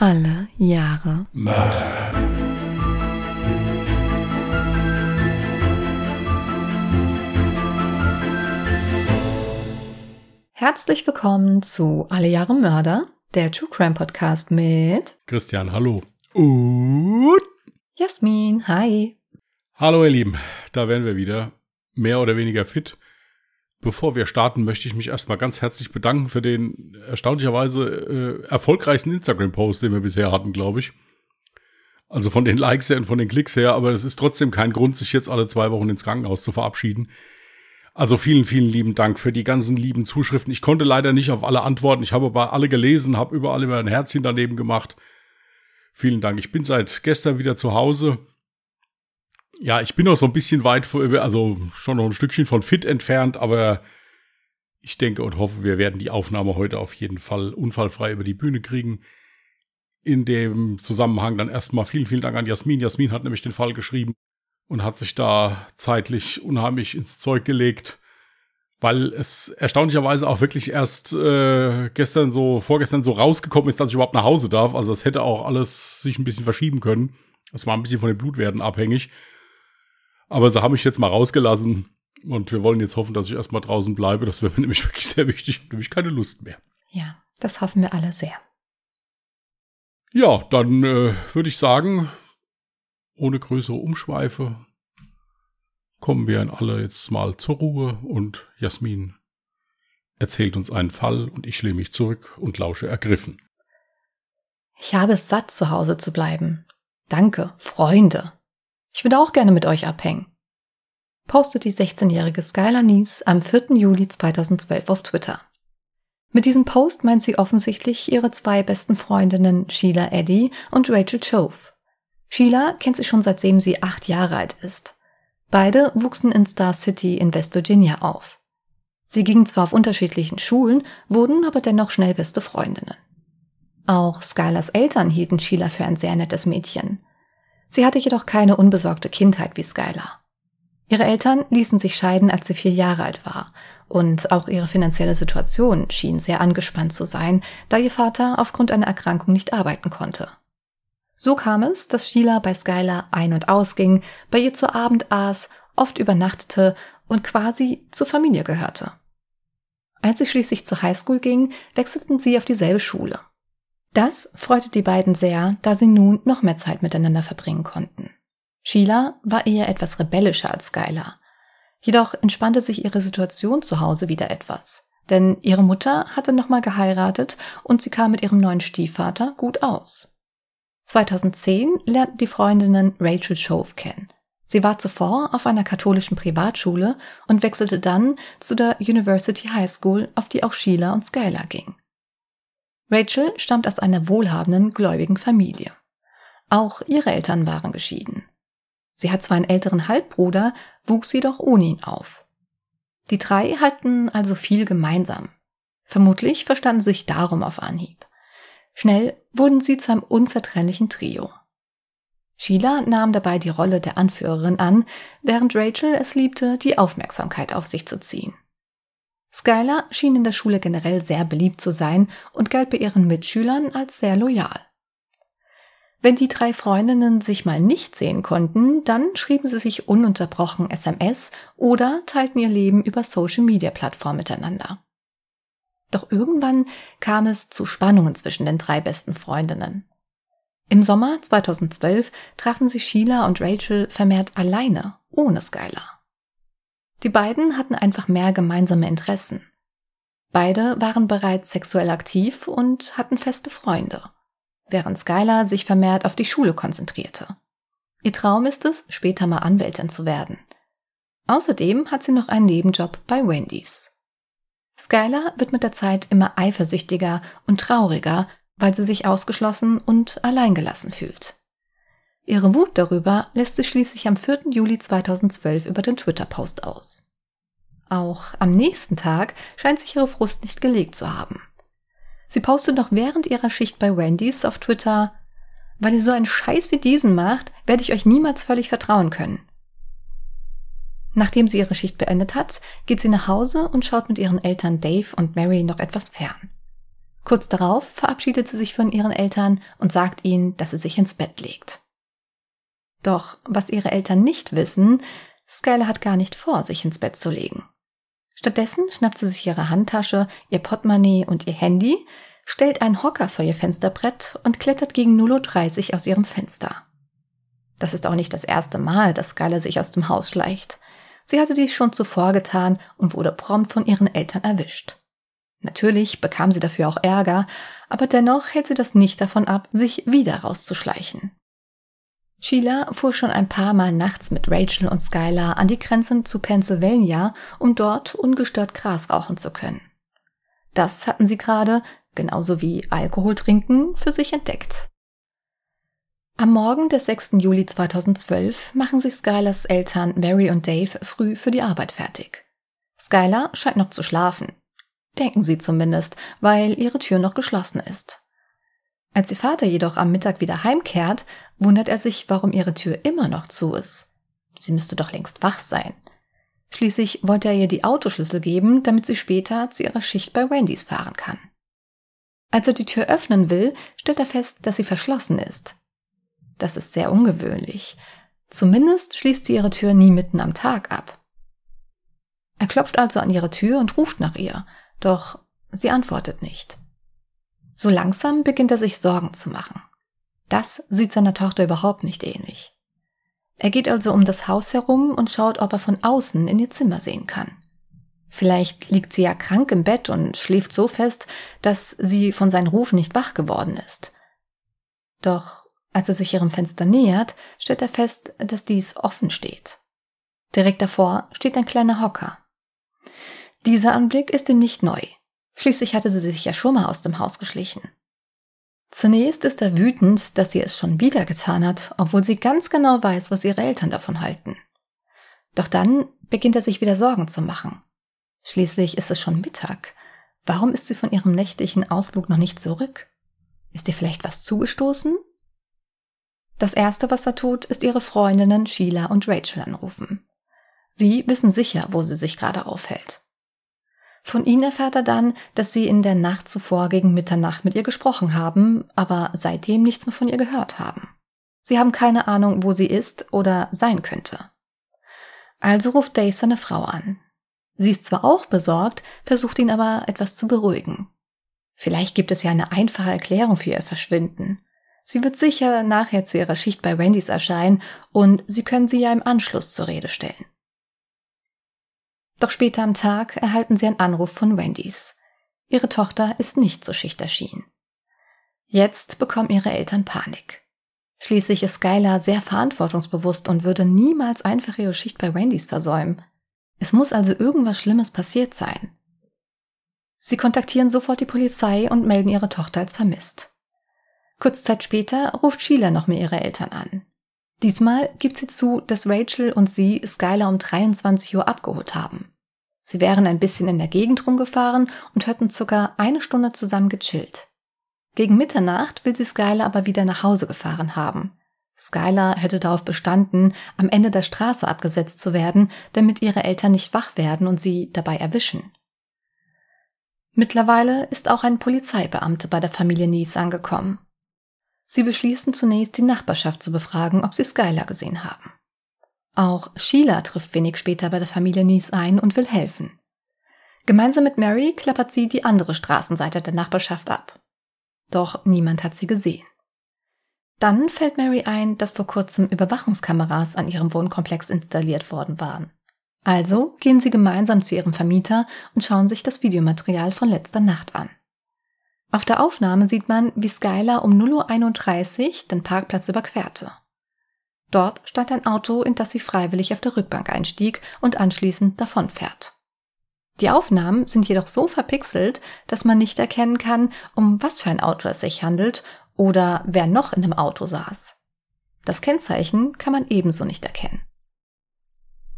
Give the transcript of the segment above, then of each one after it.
Alle Jahre Mörder. Herzlich willkommen zu Alle Jahre Mörder, der True Crime Podcast mit Christian, hallo. Und Jasmin. Hi. hallo ihr Lieben, da wären wir wieder. Mehr oder weniger fit. Bevor wir starten, möchte ich mich erstmal ganz herzlich bedanken für den erstaunlicherweise äh, erfolgreichsten Instagram-Post, den wir bisher hatten, glaube ich. Also von den Likes her und von den Klicks her, aber es ist trotzdem kein Grund, sich jetzt alle zwei Wochen ins Krankenhaus zu verabschieden. Also vielen, vielen lieben Dank für die ganzen lieben Zuschriften. Ich konnte leider nicht auf alle antworten. Ich habe aber alle gelesen, habe überall immer ein Herzchen daneben gemacht. Vielen Dank. Ich bin seit gestern wieder zu Hause. Ja, ich bin noch so ein bisschen weit, vor, also schon noch ein Stückchen von fit entfernt, aber ich denke und hoffe, wir werden die Aufnahme heute auf jeden Fall unfallfrei über die Bühne kriegen. In dem Zusammenhang dann erstmal vielen, vielen Dank an Jasmin. Jasmin hat nämlich den Fall geschrieben und hat sich da zeitlich unheimlich ins Zeug gelegt, weil es erstaunlicherweise auch wirklich erst äh, gestern so, vorgestern so rausgekommen ist, dass ich überhaupt nach Hause darf. Also es hätte auch alles sich ein bisschen verschieben können. Das war ein bisschen von den Blutwerten abhängig. Aber sie haben mich jetzt mal rausgelassen und wir wollen jetzt hoffen, dass ich erstmal draußen bleibe. Das wäre mir nämlich wirklich sehr wichtig. Ich habe nämlich keine Lust mehr. Ja, das hoffen wir alle sehr. Ja, dann äh, würde ich sagen, ohne größere Umschweife kommen wir in alle jetzt mal zur Ruhe und Jasmin erzählt uns einen Fall und ich lehne mich zurück und lausche ergriffen. Ich habe es satt, zu Hause zu bleiben. Danke, Freunde. Ich würde auch gerne mit euch abhängen. Postet die 16-jährige Skylar Nies am 4. Juli 2012 auf Twitter. Mit diesem Post meint sie offensichtlich ihre zwei besten Freundinnen Sheila Eddy und Rachel Chove. Sheila kennt sie schon seitdem sie acht Jahre alt ist. Beide wuchsen in Star City in West Virginia auf. Sie gingen zwar auf unterschiedlichen Schulen, wurden aber dennoch schnell beste Freundinnen. Auch Skylars Eltern hielten Sheila für ein sehr nettes Mädchen. Sie hatte jedoch keine unbesorgte Kindheit wie Skylar. Ihre Eltern ließen sich scheiden, als sie vier Jahre alt war, und auch ihre finanzielle Situation schien sehr angespannt zu sein, da ihr Vater aufgrund einer Erkrankung nicht arbeiten konnte. So kam es, dass Sheila bei Skylar ein- und ausging, bei ihr zu Abend aß, oft übernachtete und quasi zur Familie gehörte. Als sie schließlich zur Highschool ging, wechselten sie auf dieselbe Schule. Das freute die beiden sehr, da sie nun noch mehr Zeit miteinander verbringen konnten. Sheila war eher etwas rebellischer als Skylar. Jedoch entspannte sich ihre Situation zu Hause wieder etwas, denn ihre Mutter hatte nochmal geheiratet und sie kam mit ihrem neuen Stiefvater gut aus. 2010 lernten die Freundinnen Rachel Shove kennen. Sie war zuvor auf einer katholischen Privatschule und wechselte dann zu der University High School, auf die auch Sheila und Skylar ging. Rachel stammt aus einer wohlhabenden, gläubigen Familie. Auch ihre Eltern waren geschieden. Sie hat zwar einen älteren Halbbruder, wuchs jedoch ohne ihn auf. Die drei hatten also viel gemeinsam. Vermutlich verstanden sich darum auf Anhieb. Schnell wurden sie zu einem unzertrennlichen Trio. Sheila nahm dabei die Rolle der Anführerin an, während Rachel es liebte, die Aufmerksamkeit auf sich zu ziehen. Skylar schien in der Schule generell sehr beliebt zu sein und galt bei ihren Mitschülern als sehr loyal. Wenn die drei Freundinnen sich mal nicht sehen konnten, dann schrieben sie sich ununterbrochen SMS oder teilten ihr Leben über Social-Media-Plattformen miteinander. Doch irgendwann kam es zu Spannungen zwischen den drei besten Freundinnen. Im Sommer 2012 trafen sich Sheila und Rachel vermehrt alleine, ohne Skylar. Die beiden hatten einfach mehr gemeinsame Interessen. Beide waren bereits sexuell aktiv und hatten feste Freunde, während Skylar sich vermehrt auf die Schule konzentrierte. Ihr Traum ist es, später mal Anwältin zu werden. Außerdem hat sie noch einen Nebenjob bei Wendy's. Skylar wird mit der Zeit immer eifersüchtiger und trauriger, weil sie sich ausgeschlossen und alleingelassen fühlt. Ihre Wut darüber lässt sich schließlich am 4. Juli 2012 über den Twitter-Post aus. Auch am nächsten Tag scheint sich ihre Frust nicht gelegt zu haben. Sie postet noch während ihrer Schicht bei Wendy's auf Twitter, weil ihr so einen Scheiß wie diesen macht, werde ich euch niemals völlig vertrauen können. Nachdem sie ihre Schicht beendet hat, geht sie nach Hause und schaut mit ihren Eltern Dave und Mary noch etwas fern. Kurz darauf verabschiedet sie sich von ihren Eltern und sagt ihnen, dass sie sich ins Bett legt. Doch was ihre Eltern nicht wissen, Skylar hat gar nicht vor, sich ins Bett zu legen. Stattdessen schnappt sie sich ihre Handtasche, ihr Portemonnaie und ihr Handy, stellt einen Hocker vor ihr Fensterbrett und klettert gegen 0.30 Uhr aus ihrem Fenster. Das ist auch nicht das erste Mal, dass Skylar sich aus dem Haus schleicht. Sie hatte dies schon zuvor getan und wurde prompt von ihren Eltern erwischt. Natürlich bekam sie dafür auch Ärger, aber dennoch hält sie das nicht davon ab, sich wieder rauszuschleichen. Sheila fuhr schon ein paar Mal nachts mit Rachel und Skylar an die Grenzen zu Pennsylvania, um dort ungestört Gras rauchen zu können. Das hatten sie gerade, genauso wie Alkohol trinken, für sich entdeckt. Am Morgen des 6. Juli 2012 machen sich Skylars Eltern Mary und Dave früh für die Arbeit fertig. Skylar scheint noch zu schlafen. Denken sie zumindest, weil ihre Tür noch geschlossen ist. Als ihr Vater jedoch am Mittag wieder heimkehrt, wundert er sich, warum ihre Tür immer noch zu ist. Sie müsste doch längst wach sein. Schließlich wollte er ihr die Autoschlüssel geben, damit sie später zu ihrer Schicht bei Wendy's fahren kann. Als er die Tür öffnen will, stellt er fest, dass sie verschlossen ist. Das ist sehr ungewöhnlich. Zumindest schließt sie ihre Tür nie mitten am Tag ab. Er klopft also an ihre Tür und ruft nach ihr, doch sie antwortet nicht. So langsam beginnt er sich Sorgen zu machen. Das sieht seiner Tochter überhaupt nicht ähnlich. Er geht also um das Haus herum und schaut, ob er von außen in ihr Zimmer sehen kann. Vielleicht liegt sie ja krank im Bett und schläft so fest, dass sie von seinen Rufen nicht wach geworden ist. Doch als er sich ihrem Fenster nähert, stellt er fest, dass dies offen steht. Direkt davor steht ein kleiner Hocker. Dieser Anblick ist ihm nicht neu. Schließlich hatte sie sich ja schon mal aus dem Haus geschlichen. Zunächst ist er wütend, dass sie es schon wieder getan hat, obwohl sie ganz genau weiß, was ihre Eltern davon halten. Doch dann beginnt er sich wieder Sorgen zu machen. Schließlich ist es schon Mittag. Warum ist sie von ihrem nächtlichen Ausflug noch nicht zurück? Ist ihr vielleicht was zugestoßen? Das erste, was er tut, ist ihre Freundinnen Sheila und Rachel anrufen. Sie wissen sicher, wo sie sich gerade aufhält. Von ihnen erfährt er dann, dass sie in der Nacht zuvor gegen Mitternacht mit ihr gesprochen haben, aber seitdem nichts mehr von ihr gehört haben. Sie haben keine Ahnung, wo sie ist oder sein könnte. Also ruft Dave seine Frau an. Sie ist zwar auch besorgt, versucht ihn aber etwas zu beruhigen. Vielleicht gibt es ja eine einfache Erklärung für ihr Verschwinden. Sie wird sicher nachher zu ihrer Schicht bei Wendy's erscheinen und Sie können sie ja im Anschluss zur Rede stellen. Doch später am Tag erhalten sie einen Anruf von Wendy's. Ihre Tochter ist nicht zur Schicht erschienen. Jetzt bekommen ihre Eltern Panik. Schließlich ist Skylar sehr verantwortungsbewusst und würde niemals einfach ihre Schicht bei Wendy's versäumen. Es muss also irgendwas Schlimmes passiert sein. Sie kontaktieren sofort die Polizei und melden ihre Tochter als vermisst. Kurz Zeit später ruft Sheila noch mehr ihre Eltern an. Diesmal gibt sie zu, dass Rachel und sie Skylar um 23 Uhr abgeholt haben. Sie wären ein bisschen in der Gegend rumgefahren und hätten circa eine Stunde zusammen gechillt. Gegen Mitternacht will sie Skylar aber wieder nach Hause gefahren haben. Skylar hätte darauf bestanden, am Ende der Straße abgesetzt zu werden, damit ihre Eltern nicht wach werden und sie dabei erwischen. Mittlerweile ist auch ein Polizeibeamte bei der Familie Nies angekommen. Sie beschließen zunächst, die Nachbarschaft zu befragen, ob sie Skylar gesehen haben. Auch Sheila trifft wenig später bei der Familie Nies ein und will helfen. Gemeinsam mit Mary klappert sie die andere Straßenseite der Nachbarschaft ab. Doch niemand hat sie gesehen. Dann fällt Mary ein, dass vor kurzem Überwachungskameras an ihrem Wohnkomplex installiert worden waren. Also gehen sie gemeinsam zu ihrem Vermieter und schauen sich das Videomaterial von letzter Nacht an. Auf der Aufnahme sieht man, wie Skylar um 0.31 Uhr den Parkplatz überquerte. Dort stand ein Auto, in das sie freiwillig auf der Rückbank einstieg und anschließend davonfährt. Die Aufnahmen sind jedoch so verpixelt, dass man nicht erkennen kann, um was für ein Auto es sich handelt oder wer noch in dem Auto saß. Das Kennzeichen kann man ebenso nicht erkennen.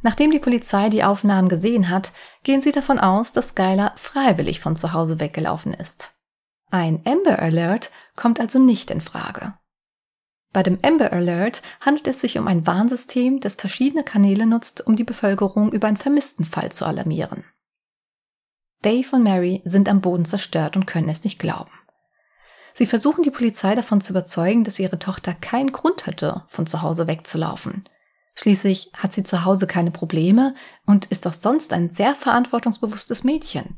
Nachdem die Polizei die Aufnahmen gesehen hat, gehen sie davon aus, dass Skylar freiwillig von zu Hause weggelaufen ist. Ein Amber Alert kommt also nicht in Frage. Bei dem Amber Alert handelt es sich um ein Warnsystem, das verschiedene Kanäle nutzt, um die Bevölkerung über einen vermissten Fall zu alarmieren. Dave und Mary sind am Boden zerstört und können es nicht glauben. Sie versuchen die Polizei davon zu überzeugen, dass ihre Tochter keinen Grund hatte, von zu Hause wegzulaufen. Schließlich hat sie zu Hause keine Probleme und ist doch sonst ein sehr verantwortungsbewusstes Mädchen.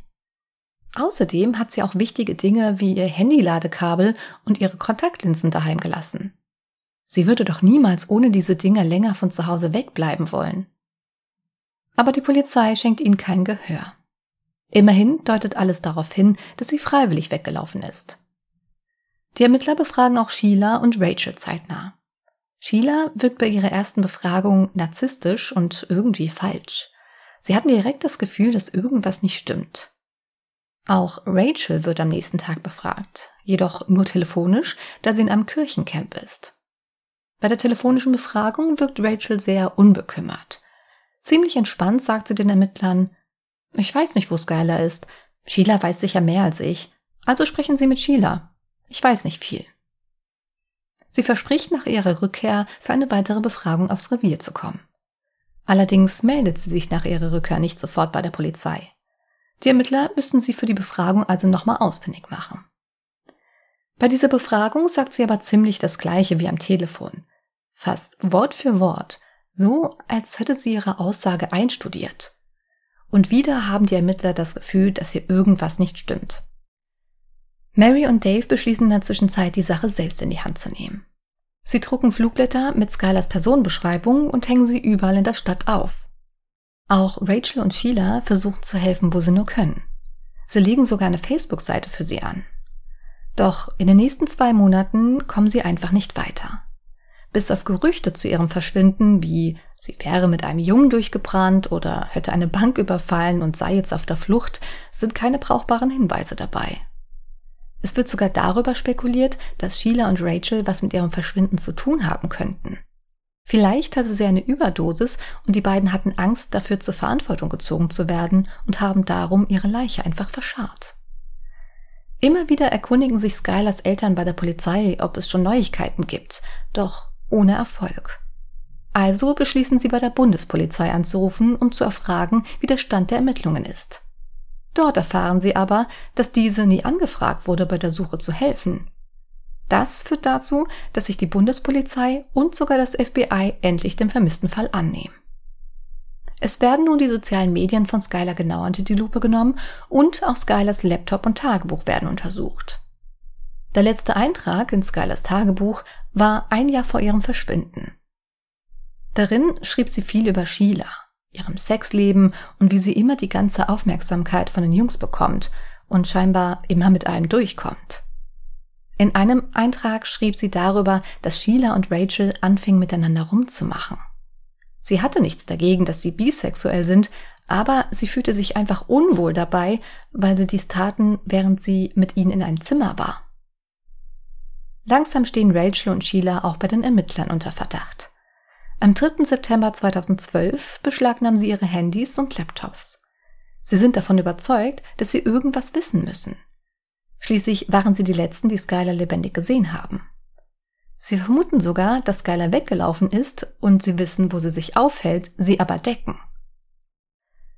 Außerdem hat sie auch wichtige Dinge wie ihr Handyladekabel und ihre Kontaktlinsen daheim gelassen. Sie würde doch niemals ohne diese Dinge länger von zu Hause wegbleiben wollen. Aber die Polizei schenkt ihnen kein Gehör. Immerhin deutet alles darauf hin, dass sie freiwillig weggelaufen ist. Die Ermittler befragen auch Sheila und Rachel zeitnah. Sheila wirkt bei ihrer ersten Befragung narzisstisch und irgendwie falsch. Sie hatten direkt das Gefühl, dass irgendwas nicht stimmt. Auch Rachel wird am nächsten Tag befragt, jedoch nur telefonisch, da sie in einem Kirchencamp ist. Bei der telefonischen Befragung wirkt Rachel sehr unbekümmert. Ziemlich entspannt sagt sie den Ermittlern, ich weiß nicht, wo Skylar ist. Sheila weiß sicher mehr als ich. Also sprechen Sie mit Sheila. Ich weiß nicht viel. Sie verspricht nach ihrer Rückkehr für eine weitere Befragung aufs Revier zu kommen. Allerdings meldet sie sich nach ihrer Rückkehr nicht sofort bei der Polizei. Die Ermittler müssen sie für die Befragung also nochmal ausfindig machen. Bei dieser Befragung sagt sie aber ziemlich das Gleiche wie am Telefon. Fast Wort für Wort, so als hätte sie ihre Aussage einstudiert. Und wieder haben die Ermittler das Gefühl, dass hier irgendwas nicht stimmt. Mary und Dave beschließen in der Zwischenzeit, die Sache selbst in die Hand zu nehmen. Sie drucken Flugblätter mit Skylers Personenbeschreibung und hängen sie überall in der Stadt auf. Auch Rachel und Sheila versuchen zu helfen, wo sie nur können. Sie legen sogar eine Facebook-Seite für sie an. Doch in den nächsten zwei Monaten kommen sie einfach nicht weiter. Bis auf Gerüchte zu ihrem Verschwinden, wie sie wäre mit einem Jungen durchgebrannt oder hätte eine Bank überfallen und sei jetzt auf der Flucht, sind keine brauchbaren Hinweise dabei. Es wird sogar darüber spekuliert, dass Sheila und Rachel was mit ihrem Verschwinden zu tun haben könnten. Vielleicht hatte sie eine Überdosis und die beiden hatten Angst, dafür zur Verantwortung gezogen zu werden und haben darum ihre Leiche einfach verscharrt. Immer wieder erkundigen sich Skylers Eltern bei der Polizei, ob es schon Neuigkeiten gibt, doch ohne Erfolg. Also beschließen sie bei der Bundespolizei anzurufen, um zu erfragen, wie der Stand der Ermittlungen ist. Dort erfahren sie aber, dass diese nie angefragt wurde, bei der Suche zu helfen. Das führt dazu, dass sich die Bundespolizei und sogar das FBI endlich dem vermissten Fall annehmen. Es werden nun die sozialen Medien von Skylar genau unter die Lupe genommen und auch Skylars Laptop und Tagebuch werden untersucht. Der letzte Eintrag in Skylars Tagebuch war ein Jahr vor ihrem Verschwinden. Darin schrieb sie viel über Sheila, ihrem Sexleben und wie sie immer die ganze Aufmerksamkeit von den Jungs bekommt und scheinbar immer mit allem durchkommt. In einem Eintrag schrieb sie darüber, dass Sheila und Rachel anfingen miteinander rumzumachen. Sie hatte nichts dagegen, dass sie bisexuell sind, aber sie fühlte sich einfach unwohl dabei, weil sie dies taten, während sie mit ihnen in einem Zimmer war. Langsam stehen Rachel und Sheila auch bei den Ermittlern unter Verdacht. Am 3. September 2012 beschlagnahmen sie ihre Handys und Laptops. Sie sind davon überzeugt, dass sie irgendwas wissen müssen. Schließlich waren sie die Letzten, die Skylar lebendig gesehen haben. Sie vermuten sogar, dass Skylar weggelaufen ist und sie wissen, wo sie sich aufhält, sie aber decken.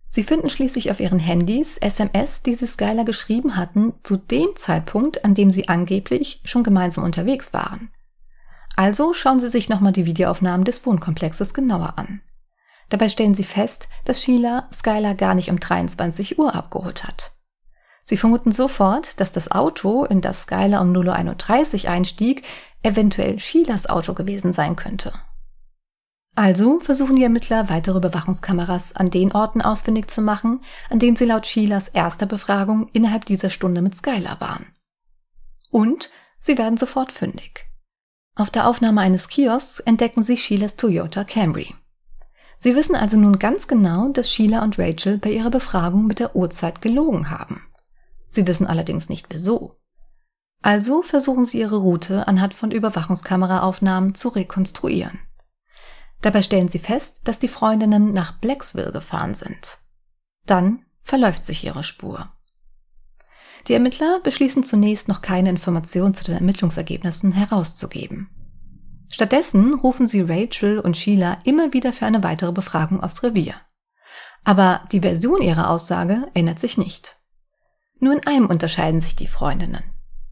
Sie finden schließlich auf ihren Handys SMS, die sie Skylar geschrieben hatten, zu dem Zeitpunkt, an dem sie angeblich schon gemeinsam unterwegs waren. Also schauen Sie sich nochmal die Videoaufnahmen des Wohnkomplexes genauer an. Dabei stellen Sie fest, dass Sheila Skylar gar nicht um 23 Uhr abgeholt hat. Sie vermuten sofort, dass das Auto, in das Skylar um 0.31 Uhr einstieg, eventuell Sheilas Auto gewesen sein könnte. Also versuchen die Ermittler weitere Überwachungskameras an den Orten ausfindig zu machen, an denen sie laut Sheilas erster Befragung innerhalb dieser Stunde mit Skylar waren. Und sie werden sofort fündig. Auf der Aufnahme eines Kiosks entdecken sie Sheilas Toyota Camry. Sie wissen also nun ganz genau, dass Sheila und Rachel bei ihrer Befragung mit der Uhrzeit gelogen haben. Sie wissen allerdings nicht wieso. Also versuchen sie ihre Route anhand von Überwachungskameraaufnahmen zu rekonstruieren. Dabei stellen sie fest, dass die Freundinnen nach Blacksville gefahren sind. Dann verläuft sich ihre Spur. Die Ermittler beschließen zunächst noch keine Informationen zu den Ermittlungsergebnissen herauszugeben. Stattdessen rufen sie Rachel und Sheila immer wieder für eine weitere Befragung aufs Revier. Aber die Version ihrer Aussage ändert sich nicht. Nur in einem unterscheiden sich die Freundinnen.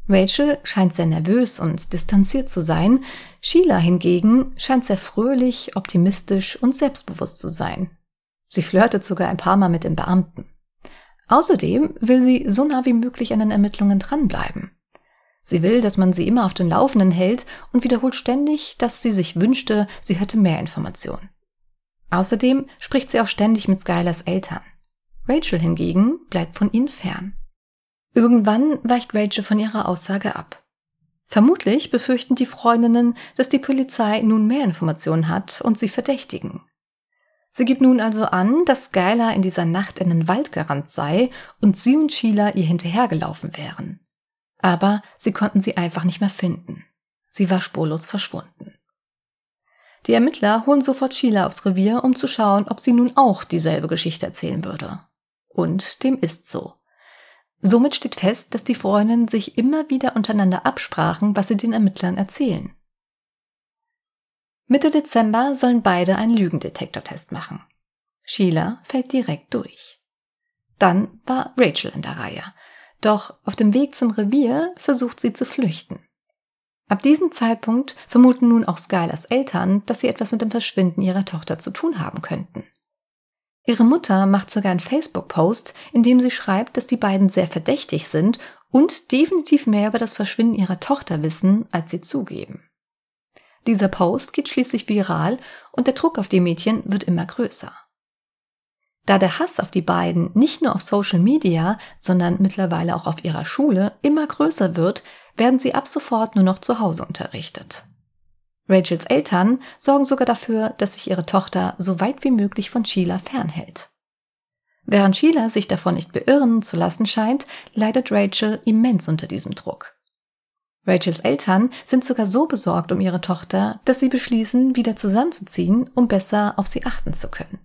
Rachel scheint sehr nervös und distanziert zu sein, Sheila hingegen scheint sehr fröhlich, optimistisch und selbstbewusst zu sein. Sie flirtet sogar ein paar Mal mit den Beamten. Außerdem will sie so nah wie möglich an den Ermittlungen dranbleiben. Sie will, dass man sie immer auf den Laufenden hält und wiederholt ständig, dass sie sich wünschte, sie hätte mehr Informationen. Außerdem spricht sie auch ständig mit Skylers Eltern. Rachel hingegen bleibt von ihnen fern. Irgendwann weicht Rachel von ihrer Aussage ab. Vermutlich befürchten die Freundinnen, dass die Polizei nun mehr Informationen hat und sie verdächtigen. Sie gibt nun also an, dass Skylar in dieser Nacht in den Wald gerannt sei und sie und Sheila ihr hinterhergelaufen wären. Aber sie konnten sie einfach nicht mehr finden. Sie war spurlos verschwunden. Die Ermittler holen sofort Sheila aufs Revier, um zu schauen, ob sie nun auch dieselbe Geschichte erzählen würde. Und dem ist so. Somit steht fest, dass die Freundinnen sich immer wieder untereinander absprachen, was sie den Ermittlern erzählen. Mitte Dezember sollen beide einen Lügendetektortest machen. Sheila fällt direkt durch. Dann war Rachel in der Reihe. Doch auf dem Weg zum Revier versucht sie zu flüchten. Ab diesem Zeitpunkt vermuten nun auch Skylers Eltern, dass sie etwas mit dem Verschwinden ihrer Tochter zu tun haben könnten. Ihre Mutter macht sogar einen Facebook-Post, in dem sie schreibt, dass die beiden sehr verdächtig sind und definitiv mehr über das Verschwinden ihrer Tochter wissen, als sie zugeben. Dieser Post geht schließlich viral und der Druck auf die Mädchen wird immer größer. Da der Hass auf die beiden nicht nur auf Social Media, sondern mittlerweile auch auf ihrer Schule immer größer wird, werden sie ab sofort nur noch zu Hause unterrichtet. Rachels Eltern sorgen sogar dafür, dass sich ihre Tochter so weit wie möglich von Sheila fernhält. Während Sheila sich davon nicht beirren zu lassen scheint, leidet Rachel immens unter diesem Druck. Rachels Eltern sind sogar so besorgt um ihre Tochter, dass sie beschließen, wieder zusammenzuziehen, um besser auf sie achten zu können.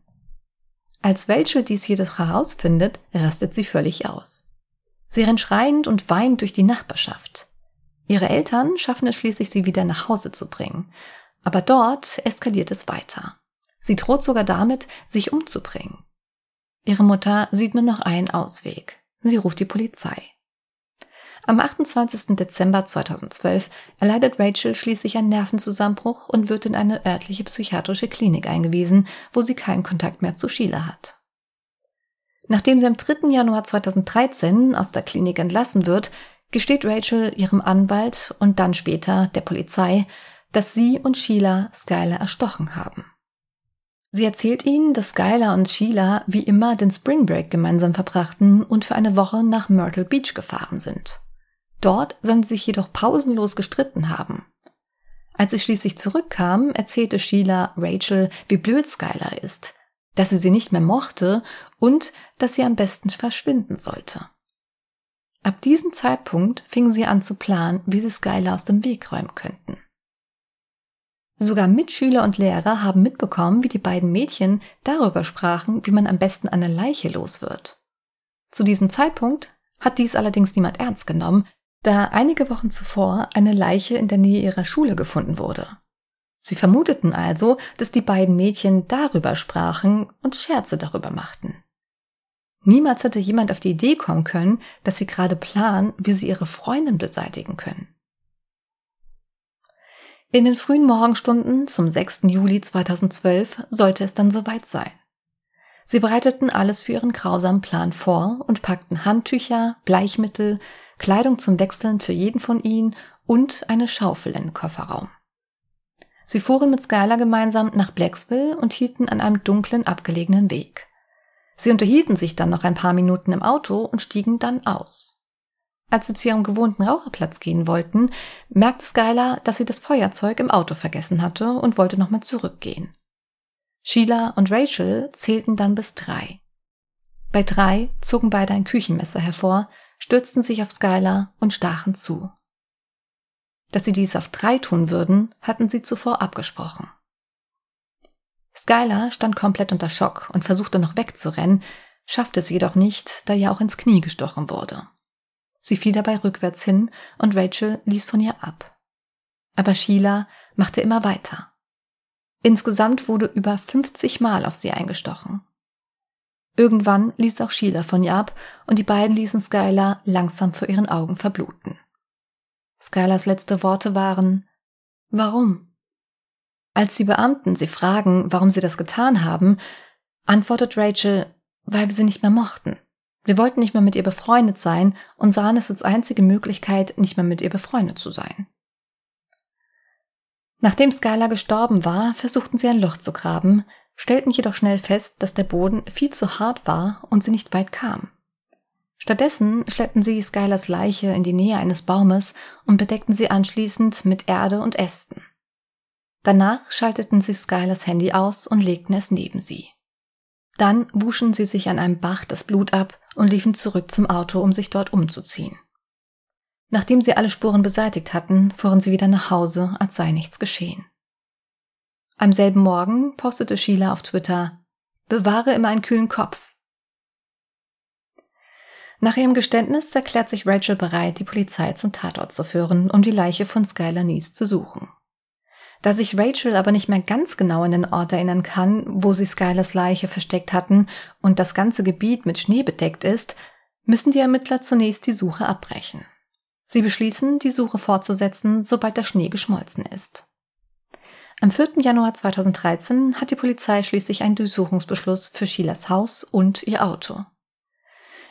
Als Rachel dies jedoch herausfindet, rastet sie völlig aus. Sie rennt schreiend und weint durch die Nachbarschaft. Ihre Eltern schaffen es schließlich, sie wieder nach Hause zu bringen. Aber dort eskaliert es weiter. Sie droht sogar damit, sich umzubringen. Ihre Mutter sieht nur noch einen Ausweg. Sie ruft die Polizei. Am 28. Dezember 2012 erleidet Rachel schließlich einen Nervenzusammenbruch und wird in eine örtliche psychiatrische Klinik eingewiesen, wo sie keinen Kontakt mehr zu Sheila hat. Nachdem sie am 3. Januar 2013 aus der Klinik entlassen wird, gesteht Rachel ihrem Anwalt und dann später der Polizei, dass sie und Sheila Skylar erstochen haben. Sie erzählt ihnen, dass Skylar und Sheila wie immer den Spring Break gemeinsam verbrachten und für eine Woche nach Myrtle Beach gefahren sind. Dort sollen sie sich jedoch pausenlos gestritten haben. Als sie schließlich zurückkam, erzählte Sheila Rachel, wie blöd Skylar ist, dass sie sie nicht mehr mochte und dass sie am besten verschwinden sollte. Ab diesem Zeitpunkt fingen sie an zu planen, wie sie Skylar aus dem Weg räumen könnten. Sogar Mitschüler und Lehrer haben mitbekommen, wie die beiden Mädchen darüber sprachen, wie man am besten eine Leiche los wird. Zu diesem Zeitpunkt hat dies allerdings niemand ernst genommen, da einige Wochen zuvor eine Leiche in der Nähe ihrer Schule gefunden wurde. Sie vermuteten also, dass die beiden Mädchen darüber sprachen und Scherze darüber machten. Niemals hätte jemand auf die Idee kommen können, dass sie gerade planen, wie sie ihre Freundin beseitigen können. In den frühen Morgenstunden zum 6. Juli 2012 sollte es dann soweit sein. Sie bereiteten alles für ihren grausamen Plan vor und packten Handtücher, Bleichmittel, Kleidung zum Wechseln für jeden von ihnen und eine Schaufel in den Kofferraum. Sie fuhren mit Skylar gemeinsam nach Blacksville und hielten an einem dunklen, abgelegenen Weg. Sie unterhielten sich dann noch ein paar Minuten im Auto und stiegen dann aus. Als sie zu ihrem gewohnten Raucherplatz gehen wollten, merkte Skylar, dass sie das Feuerzeug im Auto vergessen hatte und wollte nochmal zurückgehen. Sheila und Rachel zählten dann bis drei. Bei drei zogen beide ein Küchenmesser hervor, stürzten sich auf Skylar und stachen zu. Dass sie dies auf drei tun würden, hatten sie zuvor abgesprochen. Skylar stand komplett unter Schock und versuchte noch wegzurennen, schaffte es jedoch nicht, da ihr auch ins Knie gestochen wurde. Sie fiel dabei rückwärts hin und Rachel ließ von ihr ab. Aber Sheila machte immer weiter. Insgesamt wurde über 50 Mal auf sie eingestochen. Irgendwann ließ auch Sheila von ihr ab und die beiden ließen Skylar langsam vor ihren Augen verbluten. Skylars letzte Worte waren Warum? Als die Beamten sie fragen, warum sie das getan haben, antwortet Rachel, weil wir sie nicht mehr mochten. Wir wollten nicht mehr mit ihr befreundet sein und sahen es als einzige Möglichkeit, nicht mehr mit ihr befreundet zu sein. Nachdem Skylar gestorben war, versuchten sie ein Loch zu graben, stellten jedoch schnell fest, dass der Boden viel zu hart war und sie nicht weit kam. Stattdessen schleppten sie Skylars Leiche in die Nähe eines Baumes und bedeckten sie anschließend mit Erde und Ästen. Danach schalteten sie Skylars Handy aus und legten es neben sie. Dann wuschen sie sich an einem Bach das Blut ab und liefen zurück zum Auto, um sich dort umzuziehen. Nachdem sie alle Spuren beseitigt hatten, fuhren sie wieder nach Hause, als sei nichts geschehen. Am selben Morgen postete Sheila auf Twitter Bewahre immer einen kühlen Kopf. Nach ihrem Geständnis erklärt sich Rachel bereit, die Polizei zum Tatort zu führen, um die Leiche von Skylar Nies zu suchen. Da sich Rachel aber nicht mehr ganz genau an den Ort erinnern kann, wo sie Skylars Leiche versteckt hatten und das ganze Gebiet mit Schnee bedeckt ist, müssen die Ermittler zunächst die Suche abbrechen. Sie beschließen, die Suche fortzusetzen, sobald der Schnee geschmolzen ist. Am 4. Januar 2013 hat die Polizei schließlich einen Durchsuchungsbeschluss für Sheilas Haus und ihr Auto.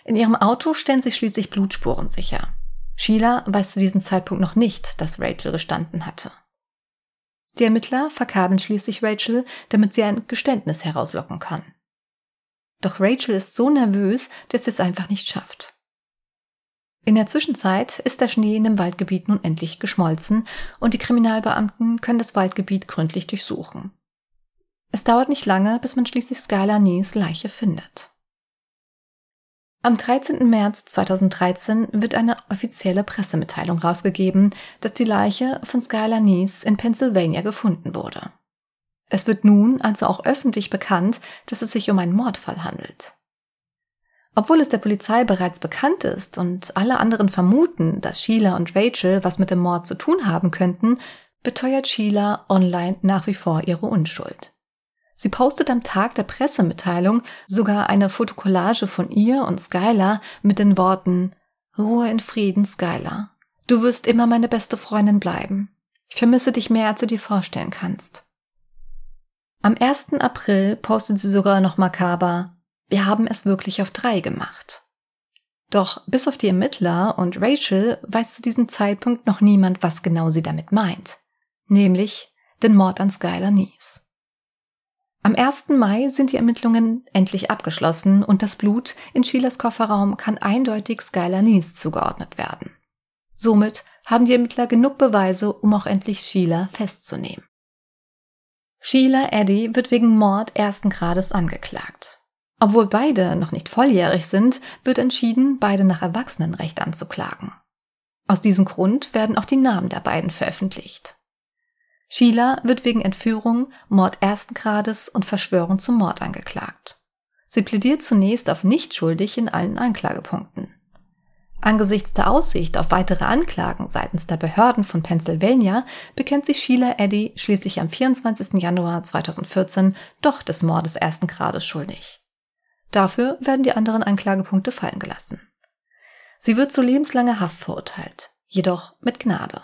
In ihrem Auto stellen sich schließlich Blutspuren sicher. Sheila weiß zu diesem Zeitpunkt noch nicht, dass Rachel gestanden hatte. Die Ermittler verkabeln schließlich Rachel, damit sie ein Geständnis herauslocken kann. Doch Rachel ist so nervös, dass sie es einfach nicht schafft. In der Zwischenzeit ist der Schnee in dem Waldgebiet nun endlich geschmolzen und die Kriminalbeamten können das Waldgebiet gründlich durchsuchen. Es dauert nicht lange, bis man schließlich Skylar Nees Leiche findet. Am 13. März 2013 wird eine offizielle Pressemitteilung rausgegeben, dass die Leiche von Skylar Nees in Pennsylvania gefunden wurde. Es wird nun also auch öffentlich bekannt, dass es sich um einen Mordfall handelt. Obwohl es der Polizei bereits bekannt ist und alle anderen vermuten, dass Sheila und Rachel was mit dem Mord zu tun haben könnten, beteuert Sheila online nach wie vor ihre Unschuld. Sie postet am Tag der Pressemitteilung sogar eine Fotokollage von ihr und Skylar mit den Worten Ruhe in Frieden, Skylar. Du wirst immer meine beste Freundin bleiben. Ich vermisse dich mehr, als du dir vorstellen kannst. Am 1. April postet sie sogar noch makaber wir haben es wirklich auf drei gemacht. Doch bis auf die Ermittler und Rachel weiß zu diesem Zeitpunkt noch niemand, was genau sie damit meint. Nämlich den Mord an Skylar Nies. Am 1. Mai sind die Ermittlungen endlich abgeschlossen und das Blut in Sheilas Kofferraum kann eindeutig Skylar Nies zugeordnet werden. Somit haben die Ermittler genug Beweise, um auch endlich Sheila festzunehmen. Sheila Eddy wird wegen Mord ersten Grades angeklagt. Obwohl beide noch nicht volljährig sind, wird entschieden, beide nach Erwachsenenrecht anzuklagen. Aus diesem Grund werden auch die Namen der beiden veröffentlicht. Sheila wird wegen Entführung, Mord ersten Grades und Verschwörung zum Mord angeklagt. Sie plädiert zunächst auf nicht schuldig in allen Anklagepunkten. Angesichts der Aussicht auf weitere Anklagen seitens der Behörden von Pennsylvania bekennt sich Sheila Eddy schließlich am 24. Januar 2014 doch des Mordes ersten Grades schuldig. Dafür werden die anderen Anklagepunkte fallen gelassen. Sie wird zu lebenslanger Haft verurteilt, jedoch mit Gnade.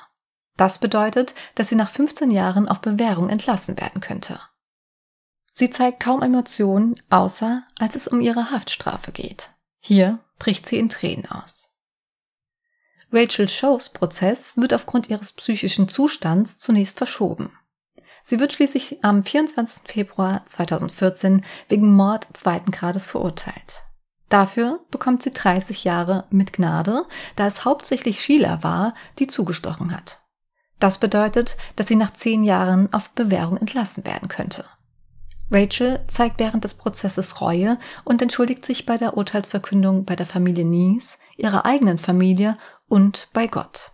Das bedeutet, dass sie nach 15 Jahren auf Bewährung entlassen werden könnte. Sie zeigt kaum Emotionen, außer als es um ihre Haftstrafe geht. Hier bricht sie in Tränen aus. Rachel Shows Prozess wird aufgrund ihres psychischen Zustands zunächst verschoben. Sie wird schließlich am 24. Februar 2014 wegen Mord zweiten Grades verurteilt. Dafür bekommt sie 30 Jahre mit Gnade, da es hauptsächlich Sheila war, die zugestochen hat. Das bedeutet, dass sie nach zehn Jahren auf Bewährung entlassen werden könnte. Rachel zeigt während des Prozesses Reue und entschuldigt sich bei der Urteilsverkündung bei der Familie Nies, ihrer eigenen Familie und bei Gott.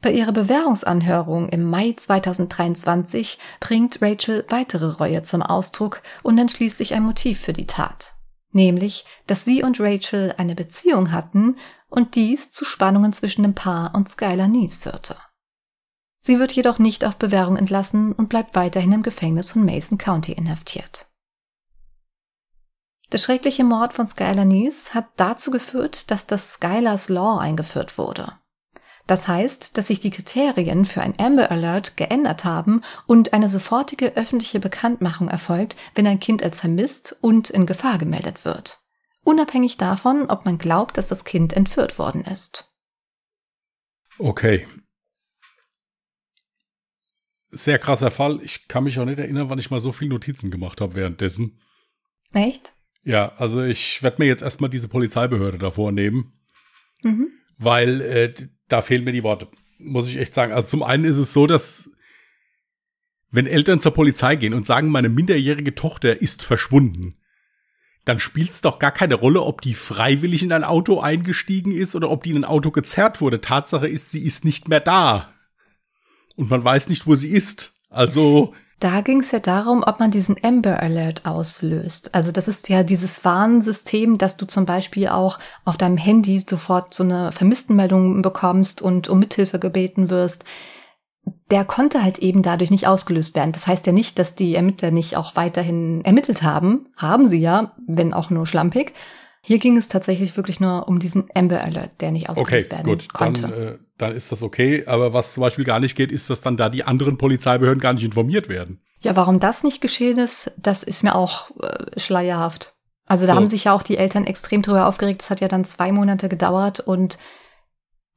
Bei ihrer Bewährungsanhörung im Mai 2023 bringt Rachel weitere Reue zum Ausdruck und nennt schließlich ein Motiv für die Tat. Nämlich, dass sie und Rachel eine Beziehung hatten und dies zu Spannungen zwischen dem Paar und Skylar Nies führte. Sie wird jedoch nicht auf Bewährung entlassen und bleibt weiterhin im Gefängnis von Mason County inhaftiert. Der schreckliche Mord von Skylar Nies hat dazu geführt, dass das Skylars Law eingeführt wurde. Das heißt, dass sich die Kriterien für ein Amber Alert geändert haben und eine sofortige öffentliche Bekanntmachung erfolgt, wenn ein Kind als vermisst und in Gefahr gemeldet wird. Unabhängig davon, ob man glaubt, dass das Kind entführt worden ist. Okay. Sehr krasser Fall. Ich kann mich auch nicht erinnern, wann ich mal so viele Notizen gemacht habe währenddessen. Echt? Ja, also ich werde mir jetzt erstmal diese Polizeibehörde davor nehmen. Mhm. Weil äh, da fehlen mir die Worte, muss ich echt sagen. Also zum einen ist es so, dass wenn Eltern zur Polizei gehen und sagen, meine minderjährige Tochter ist verschwunden, dann spielt es doch gar keine Rolle, ob die freiwillig in ein Auto eingestiegen ist oder ob die in ein Auto gezerrt wurde. Tatsache ist, sie ist nicht mehr da. Und man weiß nicht, wo sie ist. Also da ging es ja darum, ob man diesen Amber Alert auslöst. Also das ist ja dieses Warnsystem, dass du zum Beispiel auch auf deinem Handy sofort so eine Vermisstenmeldung bekommst und um Mithilfe gebeten wirst. Der konnte halt eben dadurch nicht ausgelöst werden. Das heißt ja nicht, dass die Ermittler nicht auch weiterhin ermittelt haben. Haben sie ja, wenn auch nur schlampig. Hier ging es tatsächlich wirklich nur um diesen Amber Alert, der nicht ausgelöst okay, werden gut, konnte. Dann, äh, dann ist das okay. Aber was zum Beispiel gar nicht geht, ist, dass dann da die anderen Polizeibehörden gar nicht informiert werden. Ja, warum das nicht geschehen ist, das ist mir auch äh, schleierhaft. Also da so. haben sich ja auch die Eltern extrem drüber aufgeregt. Das hat ja dann zwei Monate gedauert und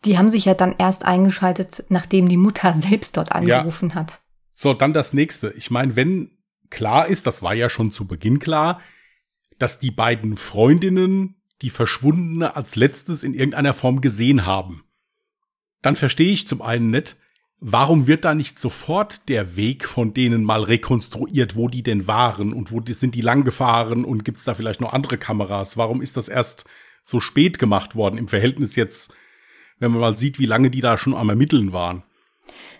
die haben sich ja dann erst eingeschaltet, nachdem die Mutter selbst dort angerufen ja. hat. So, dann das nächste. Ich meine, wenn klar ist, das war ja schon zu Beginn klar, dass die beiden Freundinnen die Verschwundene als letztes in irgendeiner Form gesehen haben. Dann verstehe ich zum einen nicht, warum wird da nicht sofort der Weg von denen mal rekonstruiert, wo die denn waren und wo die, sind die lang gefahren und gibt es da vielleicht noch andere Kameras? Warum ist das erst so spät gemacht worden im Verhältnis jetzt, wenn man mal sieht, wie lange die da schon am Ermitteln waren?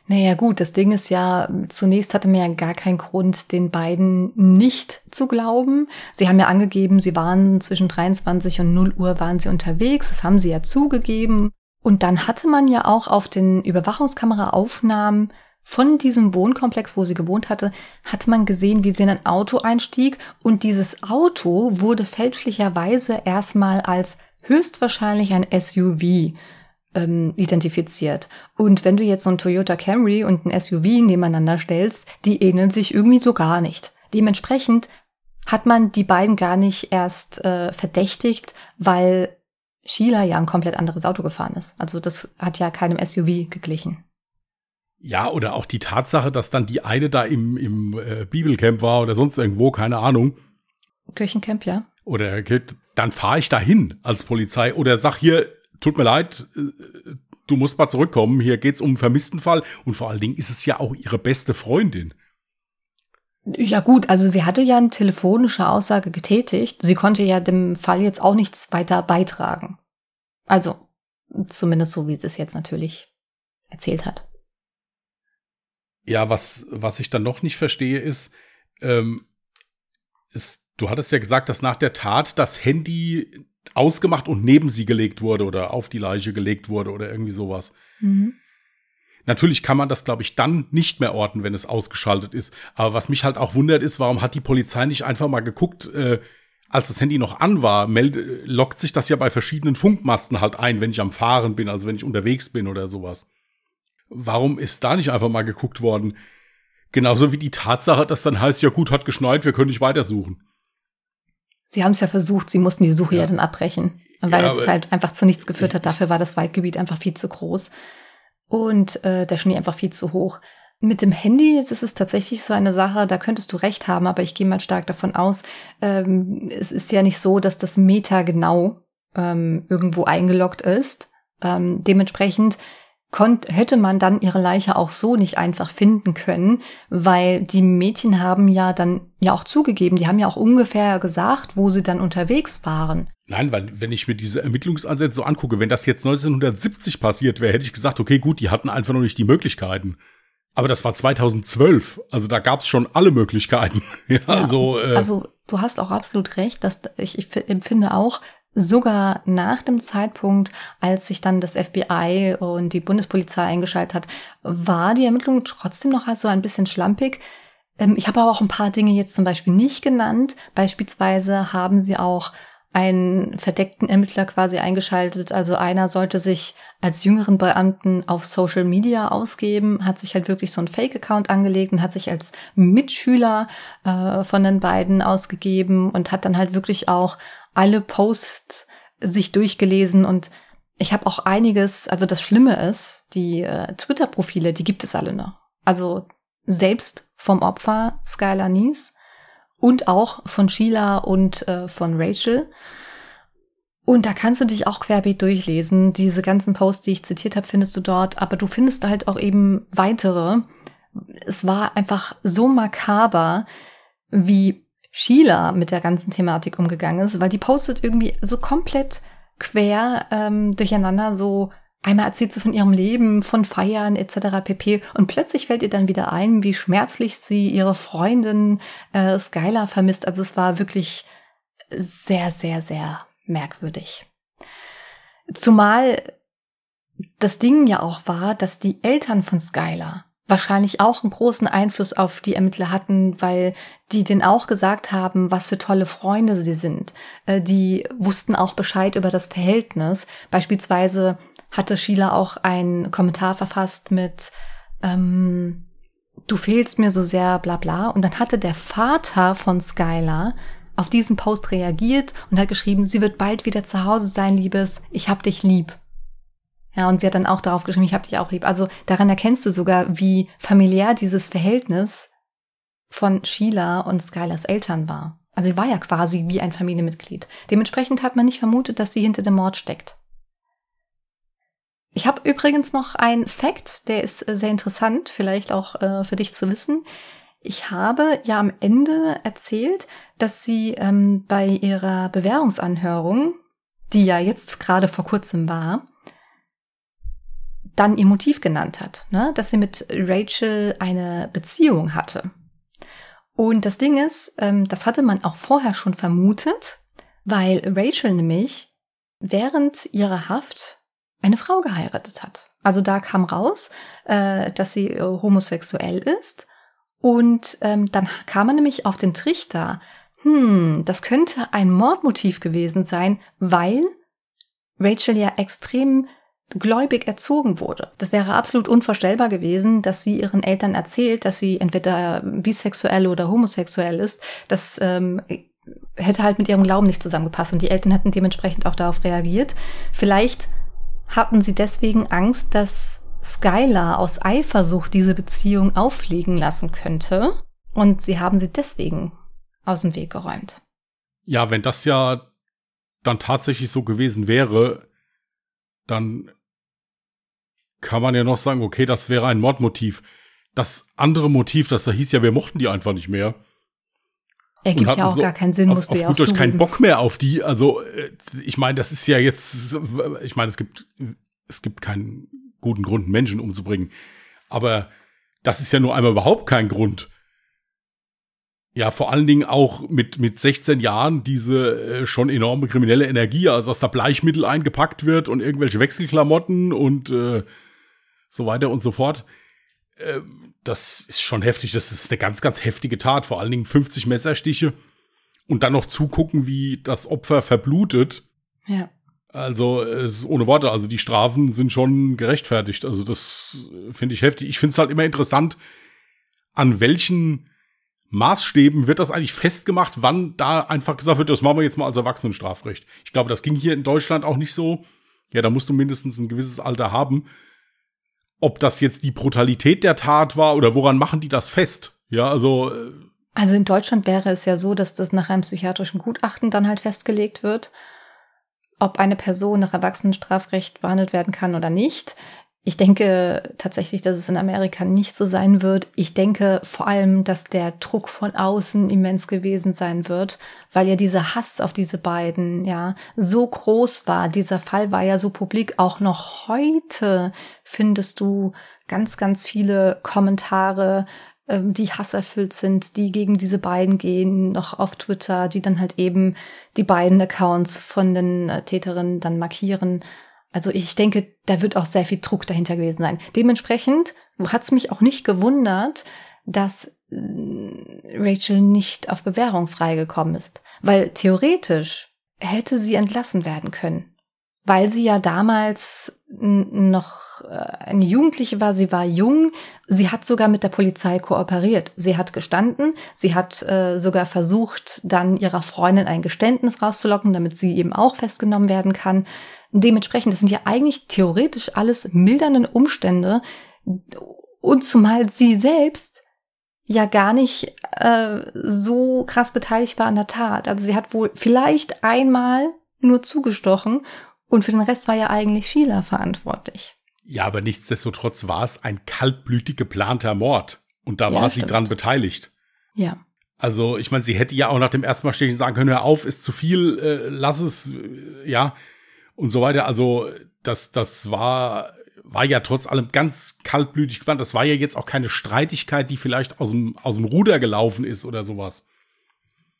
Naja gut, das Ding ist ja, zunächst hatte man ja gar keinen Grund, den beiden nicht zu glauben. Sie haben ja angegeben, sie waren zwischen 23 und 0 Uhr waren sie unterwegs, das haben sie ja zugegeben. Und dann hatte man ja auch auf den Überwachungskameraaufnahmen von diesem Wohnkomplex, wo sie gewohnt hatte, hatte man gesehen, wie sie in ein Auto einstieg und dieses Auto wurde fälschlicherweise erstmal als höchstwahrscheinlich ein SUV ähm, identifiziert. Und wenn du jetzt so ein Toyota Camry und ein SUV nebeneinander stellst, die ähneln sich irgendwie so gar nicht. Dementsprechend hat man die beiden gar nicht erst äh, verdächtigt, weil Sheila ja ein komplett anderes Auto gefahren ist. Also das hat ja keinem SUV geglichen. Ja, oder auch die Tatsache, dass dann die eine da im, im äh, Bibelcamp war oder sonst irgendwo, keine Ahnung. Kirchencamp, ja. Oder dann fahre ich dahin als Polizei oder sag hier, tut mir leid, äh, du musst mal zurückkommen, hier geht's um einen vermissten Fall und vor allen Dingen ist es ja auch ihre beste Freundin. Ja gut, also sie hatte ja eine telefonische Aussage getätigt. Sie konnte ja dem Fall jetzt auch nichts weiter beitragen. Also zumindest so, wie sie es jetzt natürlich erzählt hat. Ja, was, was ich dann noch nicht verstehe, ist, ähm, ist, du hattest ja gesagt, dass nach der Tat das Handy ausgemacht und neben sie gelegt wurde oder auf die Leiche gelegt wurde oder irgendwie sowas. Mhm. Natürlich kann man das, glaube ich, dann nicht mehr orten, wenn es ausgeschaltet ist. Aber was mich halt auch wundert ist, warum hat die Polizei nicht einfach mal geguckt, äh, als das Handy noch an war, melde, lockt sich das ja bei verschiedenen Funkmasten halt ein, wenn ich am Fahren bin, also wenn ich unterwegs bin oder sowas. Warum ist da nicht einfach mal geguckt worden? Genauso wie die Tatsache, dass dann heißt, ja gut, hat geschneit, wir können nicht weitersuchen. Sie haben es ja versucht, sie mussten die Suche ja, ja dann abbrechen, weil ja, es halt einfach zu nichts geführt hat. Dafür war das Waldgebiet einfach viel zu groß und äh, der Schnee einfach viel zu hoch. Mit dem Handy ist es tatsächlich so eine Sache, da könntest du recht haben, aber ich gehe mal stark davon aus, ähm, es ist ja nicht so, dass das Meta genau ähm, irgendwo eingeloggt ist. Ähm, dementsprechend hätte man dann ihre Leiche auch so nicht einfach finden können, weil die Mädchen haben ja dann ja auch zugegeben, die haben ja auch ungefähr gesagt, wo sie dann unterwegs waren. Nein, weil wenn ich mir diese Ermittlungsansätze so angucke, wenn das jetzt 1970 passiert wäre, hätte ich gesagt, okay, gut, die hatten einfach noch nicht die Möglichkeiten. Aber das war 2012, also da gab es schon alle Möglichkeiten. ja, ja, also, äh, also du hast auch absolut recht, dass ich, ich empfinde auch, sogar nach dem Zeitpunkt, als sich dann das FBI und die Bundespolizei eingeschaltet hat, war die Ermittlung trotzdem noch so ein bisschen schlampig. Ähm, ich habe aber auch ein paar Dinge jetzt zum Beispiel nicht genannt. Beispielsweise haben sie auch einen verdeckten Ermittler quasi eingeschaltet. Also einer sollte sich als jüngeren Beamten auf Social Media ausgeben, hat sich halt wirklich so ein Fake-Account angelegt und hat sich als Mitschüler äh, von den beiden ausgegeben und hat dann halt wirklich auch alle Posts sich durchgelesen und ich habe auch einiges, also das Schlimme ist, die äh, Twitter-Profile, die gibt es alle noch. Also selbst vom Opfer Skylar Nies und auch von Sheila und äh, von Rachel. Und da kannst du dich auch querbeet durchlesen. Diese ganzen Posts, die ich zitiert habe, findest du dort, aber du findest halt auch eben weitere. Es war einfach so makaber, wie Sheila mit der ganzen Thematik umgegangen ist, weil die postet irgendwie so komplett quer ähm, durcheinander, so Einmal erzählt sie von ihrem Leben, von Feiern etc. pp. Und plötzlich fällt ihr dann wieder ein, wie schmerzlich sie ihre Freundin äh, Skylar vermisst. Also es war wirklich sehr, sehr, sehr merkwürdig. Zumal das Ding ja auch war, dass die Eltern von Skylar wahrscheinlich auch einen großen Einfluss auf die Ermittler hatten, weil die denen auch gesagt haben, was für tolle Freunde sie sind. Äh, die wussten auch Bescheid über das Verhältnis. Beispielsweise hatte Sheila auch einen Kommentar verfasst mit ähm, Du fehlst mir so sehr, bla bla. Und dann hatte der Vater von Skylar auf diesen Post reagiert und hat geschrieben, sie wird bald wieder zu Hause sein, Liebes, ich hab dich lieb. Ja, und sie hat dann auch darauf geschrieben, ich hab dich auch lieb. Also daran erkennst du sogar, wie familiär dieses Verhältnis von Sheila und Skylars Eltern war. Also sie war ja quasi wie ein Familienmitglied. Dementsprechend hat man nicht vermutet, dass sie hinter dem Mord steckt. Ich habe übrigens noch einen Fact, der ist äh, sehr interessant, vielleicht auch äh, für dich zu wissen. Ich habe ja am Ende erzählt, dass sie ähm, bei ihrer Bewährungsanhörung, die ja jetzt gerade vor kurzem war, dann ihr Motiv genannt hat, ne? dass sie mit Rachel eine Beziehung hatte. Und das Ding ist, ähm, das hatte man auch vorher schon vermutet, weil Rachel nämlich während ihrer Haft eine Frau geheiratet hat. Also da kam raus, äh, dass sie äh, homosexuell ist. Und ähm, dann kam man nämlich auf den Trichter, hm, das könnte ein Mordmotiv gewesen sein, weil Rachel ja extrem gläubig erzogen wurde. Das wäre absolut unvorstellbar gewesen, dass sie ihren Eltern erzählt, dass sie entweder bisexuell oder homosexuell ist. Das ähm, hätte halt mit ihrem Glauben nicht zusammengepasst und die Eltern hätten dementsprechend auch darauf reagiert. Vielleicht hatten sie deswegen Angst, dass Skylar aus Eifersucht diese Beziehung auffliegen lassen könnte. Und sie haben sie deswegen aus dem Weg geräumt. Ja, wenn das ja dann tatsächlich so gewesen wäre, dann kann man ja noch sagen, okay, das wäre ein Mordmotiv. Das andere Motiv, das da hieß ja, wir mochten die einfach nicht mehr. Ergibt ja auch so gar keinen Sinn, musst du ja auch durch keinen Bock mehr auf die. Also, äh, ich meine, das ist ja jetzt, ich meine, es gibt, es gibt keinen guten Grund, Menschen umzubringen. Aber das ist ja nur einmal überhaupt kein Grund. Ja, vor allen Dingen auch mit, mit 16 Jahren diese äh, schon enorme kriminelle Energie, also dass da Bleichmittel eingepackt wird und irgendwelche Wechselklamotten und äh, so weiter und so fort. Äh, das ist schon heftig. Das ist eine ganz, ganz heftige Tat. Vor allen Dingen 50 Messerstiche und dann noch zugucken, wie das Opfer verblutet. Ja. Also, es ist ohne Worte. Also, die Strafen sind schon gerechtfertigt. Also, das finde ich heftig. Ich finde es halt immer interessant, an welchen Maßstäben wird das eigentlich festgemacht, wann da einfach gesagt wird, das machen wir jetzt mal als Erwachsenenstrafrecht. Ich glaube, das ging hier in Deutschland auch nicht so. Ja, da musst du mindestens ein gewisses Alter haben ob das jetzt die Brutalität der Tat war oder woran machen die das fest? Ja, also. Äh, also in Deutschland wäre es ja so, dass das nach einem psychiatrischen Gutachten dann halt festgelegt wird, ob eine Person nach Erwachsenenstrafrecht behandelt werden kann oder nicht. Ich denke tatsächlich, dass es in Amerika nicht so sein wird. Ich denke vor allem, dass der Druck von außen immens gewesen sein wird, weil ja dieser Hass auf diese beiden ja so groß war. Dieser Fall war ja so publik. Auch noch heute findest du ganz, ganz viele Kommentare, ähm, die hasserfüllt sind, die gegen diese beiden gehen, noch auf Twitter, die dann halt eben die beiden Accounts von den äh, Täterinnen dann markieren. Also ich denke, da wird auch sehr viel Druck dahinter gewesen sein. Dementsprechend hat es mich auch nicht gewundert, dass äh, Rachel nicht auf Bewährung freigekommen ist. Weil theoretisch hätte sie entlassen werden können. Weil sie ja damals noch äh, eine Jugendliche war, sie war jung, sie hat sogar mit der Polizei kooperiert. Sie hat gestanden, sie hat äh, sogar versucht, dann ihrer Freundin ein Geständnis rauszulocken, damit sie eben auch festgenommen werden kann. Dementsprechend, das sind ja eigentlich theoretisch alles mildernde Umstände. Und zumal sie selbst ja gar nicht äh, so krass beteiligt war an der Tat. Also sie hat wohl vielleicht einmal nur zugestochen und für den Rest war ja eigentlich Sheila verantwortlich. Ja, aber nichtsdestotrotz war es ein kaltblütig geplanter Mord. Und da ja, war stimmt. sie dran beteiligt. Ja. Also, ich meine, sie hätte ja auch nach dem ersten Mal stehen sagen können, hör auf, ist zu viel, äh, lass es, äh, ja, und so weiter. Also, das, das war war ja trotz allem ganz kaltblütig geplant. Das war ja jetzt auch keine Streitigkeit, die vielleicht aus dem, aus dem Ruder gelaufen ist oder sowas.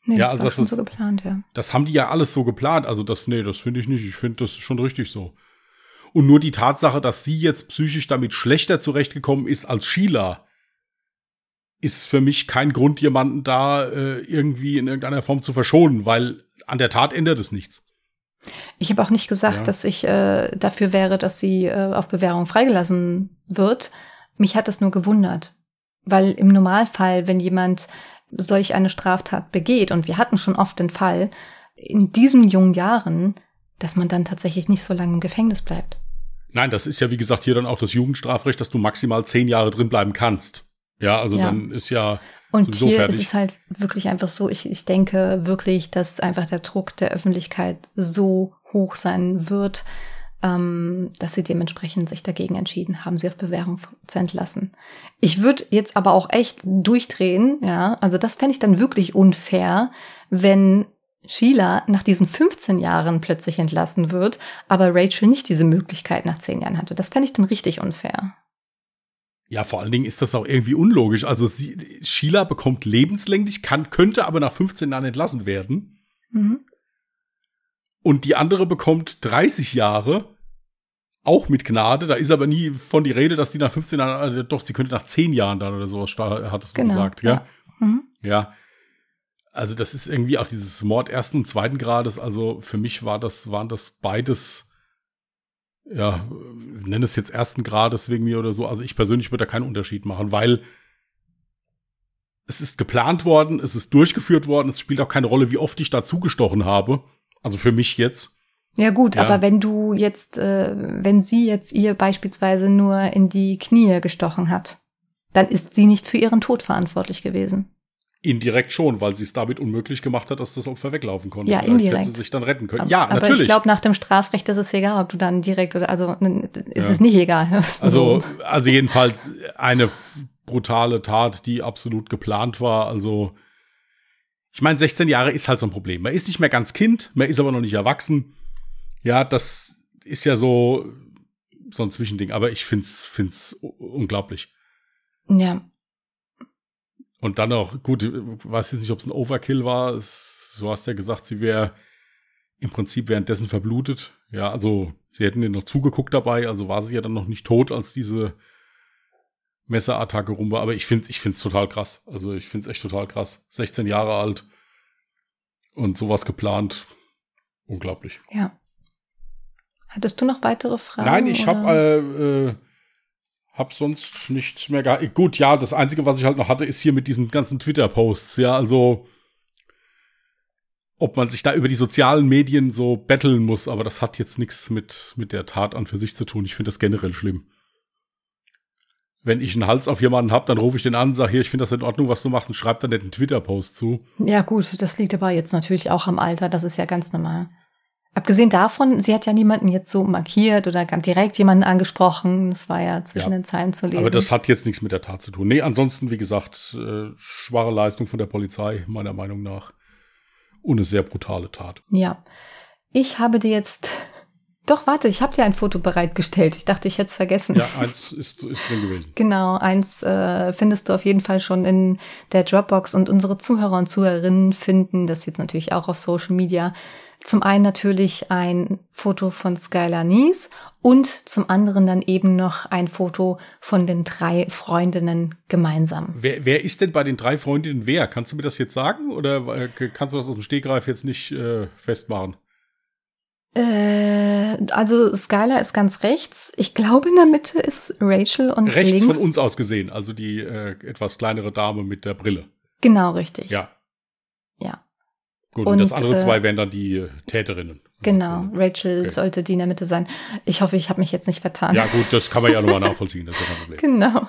Nee, ja, das also das ist, so geplant, ja. Das haben die ja alles so geplant. Also das, nee, das finde ich nicht. Ich finde, das ist schon richtig so. Und nur die Tatsache, dass sie jetzt psychisch damit schlechter zurechtgekommen ist als Sheila, ist für mich kein Grund, jemanden da äh, irgendwie in irgendeiner Form zu verschonen, weil an der Tat ändert es nichts. Ich habe auch nicht gesagt, ja. dass ich äh, dafür wäre, dass sie äh, auf Bewährung freigelassen wird. Mich hat es nur gewundert, weil im Normalfall, wenn jemand solch eine Straftat begeht, und wir hatten schon oft den Fall, in diesen jungen Jahren, dass man dann tatsächlich nicht so lange im Gefängnis bleibt. Nein, das ist ja wie gesagt hier dann auch das Jugendstrafrecht, dass du maximal zehn Jahre drin bleiben kannst. Ja, also ja. dann ist ja und hier fertig. ist es halt wirklich einfach so, ich, ich denke wirklich, dass einfach der Druck der Öffentlichkeit so hoch sein wird, ähm, dass sie dementsprechend sich dagegen entschieden haben, sie auf Bewährung zu entlassen. Ich würde jetzt aber auch echt durchdrehen, ja, also das fände ich dann wirklich unfair, wenn Sheila nach diesen 15 Jahren plötzlich entlassen wird, aber Rachel nicht diese Möglichkeit nach 10 Jahren hatte. Das fände ich dann richtig unfair. Ja, vor allen Dingen ist das auch irgendwie unlogisch. Also sie, Sheila bekommt lebenslänglich, kann, könnte aber nach 15 Jahren entlassen werden. Mhm. Und die andere bekommt 30 Jahre, auch mit Gnade. Da ist aber nie von die Rede, dass die nach 15 Jahren, äh, doch, sie könnte nach 10 Jahren dann oder sowas, hattest du genau, gesagt, ja? Ja. Mhm. ja. Also das ist irgendwie auch dieses Mord ersten und zweiten Grades. Also für mich war das, waren das beides ja, nenne es jetzt ersten Grades wegen mir oder so. Also ich persönlich würde da keinen Unterschied machen, weil es ist geplant worden, es ist durchgeführt worden, es spielt auch keine Rolle, wie oft ich da zugestochen habe. Also für mich jetzt. Ja gut, ja. aber wenn du jetzt, äh, wenn sie jetzt ihr beispielsweise nur in die Knie gestochen hat, dann ist sie nicht für ihren Tod verantwortlich gewesen. Indirekt schon, weil sie es damit unmöglich gemacht hat, dass das Opfer weglaufen konnte. Ja, Vielleicht indirekt. hätte sie sich dann retten können. Aber, ja, aber natürlich. ich glaube, nach dem Strafrecht ist es egal, ob du dann direkt oder also ist ja. es nicht egal. Also, also jedenfalls eine brutale Tat, die absolut geplant war. Also, ich meine, 16 Jahre ist halt so ein Problem. Man ist nicht mehr ganz Kind, man ist aber noch nicht erwachsen. Ja, das ist ja so, so ein Zwischending. Aber ich find's, find's unglaublich. Ja, und dann auch, gut, ich weiß jetzt nicht, ob es ein Overkill war. Es, so hast du ja gesagt, sie wäre im Prinzip währenddessen verblutet. Ja, also sie hätten ihr noch zugeguckt dabei, also war sie ja dann noch nicht tot, als diese Messerattacke rum war. Aber ich finde ich finde es total krass. Also ich finde es echt total krass. 16 Jahre alt und sowas geplant. Unglaublich. Ja. Hattest du noch weitere Fragen? Nein, ich habe äh, äh, hab sonst nichts mehr gehabt. Gut, ja, das Einzige, was ich halt noch hatte, ist hier mit diesen ganzen Twitter-Posts. Ja, also ob man sich da über die sozialen Medien so betteln muss, aber das hat jetzt nichts mit, mit der Tat an für sich zu tun. Ich finde das generell schlimm. Wenn ich einen Hals auf jemanden habe, dann rufe ich den an sage, hier, ich finde das in Ordnung, was du machst und schreibe dann nicht einen Twitter-Post zu. Ja, gut, das liegt aber jetzt natürlich auch am Alter, das ist ja ganz normal. Abgesehen davon, sie hat ja niemanden jetzt so markiert oder ganz direkt jemanden angesprochen. Das war ja zwischen ja, den Zeilen zu lesen. Aber das hat jetzt nichts mit der Tat zu tun. Nee, ansonsten, wie gesagt, äh, schwache Leistung von der Polizei, meiner Meinung nach. Und eine sehr brutale Tat. Ja. Ich habe dir jetzt. Doch, warte, ich habe dir ein Foto bereitgestellt. Ich dachte, ich hätte es vergessen. Ja, eins ist, ist drin gewesen. Genau, eins äh, findest du auf jeden Fall schon in der Dropbox und unsere Zuhörer und Zuhörerinnen finden das jetzt natürlich auch auf Social Media Zum einen natürlich ein Foto von Skylar Nies und zum anderen dann eben noch ein Foto von den drei Freundinnen gemeinsam. Wer, wer ist denn bei den drei Freundinnen wer? Kannst du mir das jetzt sagen oder äh, kannst du das aus dem Stegreif jetzt nicht äh, festmachen? Äh, also Skylar ist ganz rechts. Ich glaube, in der Mitte ist Rachel und Rechts links. von uns aus gesehen, also die äh, etwas kleinere Dame mit der Brille. Genau, richtig. Ja. Ja. Gut, und, Und, das andere äh, zwei wären dann die Täterinnen. Genau, Rachel Okay. sollte die in der Mitte sein. Ich hoffe, ich habe mich jetzt nicht vertan. Ja, gut, das kann man ja nochmal nachvollziehen, das ist ja kein Problem. Genau.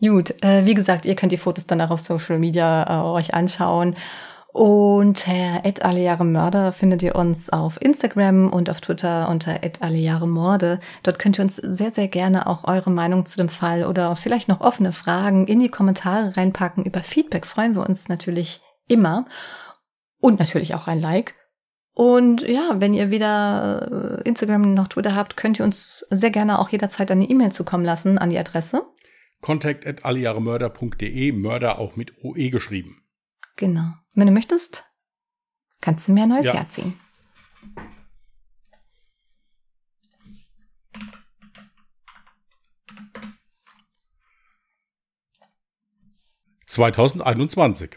Gut, äh, wie gesagt, ihr könnt die Fotos dann auch auf Social Media äh, euch anschauen. Ed Mörder findet ihr uns auf Instagram und auf Twitter unter Ed Morde. Dort könnt ihr uns sehr, sehr gerne auch eure Meinung zu dem Fall oder vielleicht noch offene Fragen in die Kommentare reinpacken. Über Feedback freuen wir uns natürlich immer. Und natürlich auch ein Like. Und ja, wenn ihr weder äh, Instagram noch Twitter habt, könnt ihr uns sehr gerne auch jederzeit eine E-Mail zukommen lassen an die Adresse. Contact at allejahremörder.de, Mörder auch mit OE geschrieben. Genau. Wenn du möchtest, kannst du mir ein neues Ja. Jahr ziehen. ...2021.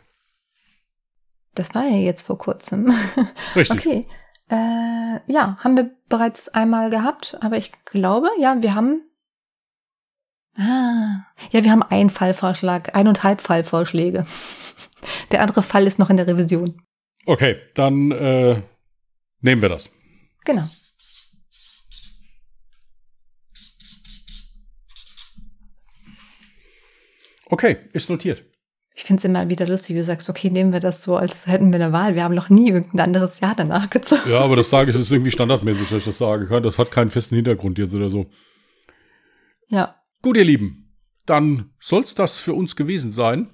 Das war ja jetzt vor kurzem. Richtig. Okay. Äh, ja, haben wir bereits einmal gehabt, aber ich glaube, ja, wir haben. Ah, ja, wir haben einen Fallvorschlag, eineinhalb Fallvorschläge. Der andere Fall ist noch in der Revision. Okay, dann äh, nehmen wir das. Genau. Okay, ist notiert. Ich finde es immer wieder lustig, wie du sagst, okay, nehmen wir das so, als hätten wir eine Wahl. Wir haben noch nie irgendein anderes Jahr danach gezogen. Ja, aber das sage ich, das ist irgendwie standardmäßig, dass ich das sagen kann. Das hat keinen festen Hintergrund jetzt oder so. Ja. Gut, ihr Lieben, dann soll's das für uns gewesen sein.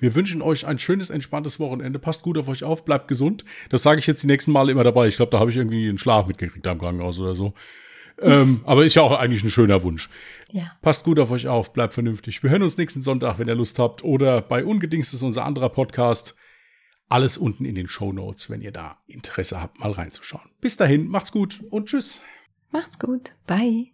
Wir wünschen euch ein schönes, entspanntes Wochenende. Passt gut auf euch auf, bleibt gesund. Das sage ich jetzt die nächsten Male immer dabei. Ich glaube, da habe ich irgendwie einen Schlaf mitgekriegt am Krankenhaus oder so. ähm, aber ist ja auch eigentlich ein schöner Wunsch. Ja. Passt gut auf euch auf, bleibt vernünftig. Wir hören uns nächsten Sonntag, wenn ihr Lust habt. Oder bei Ungedingstes unser anderer Podcast. Alles unten in den Show Notes, wenn ihr da Interesse habt, mal reinzuschauen. Bis dahin, macht's gut und tschüss. Macht's gut. Bye.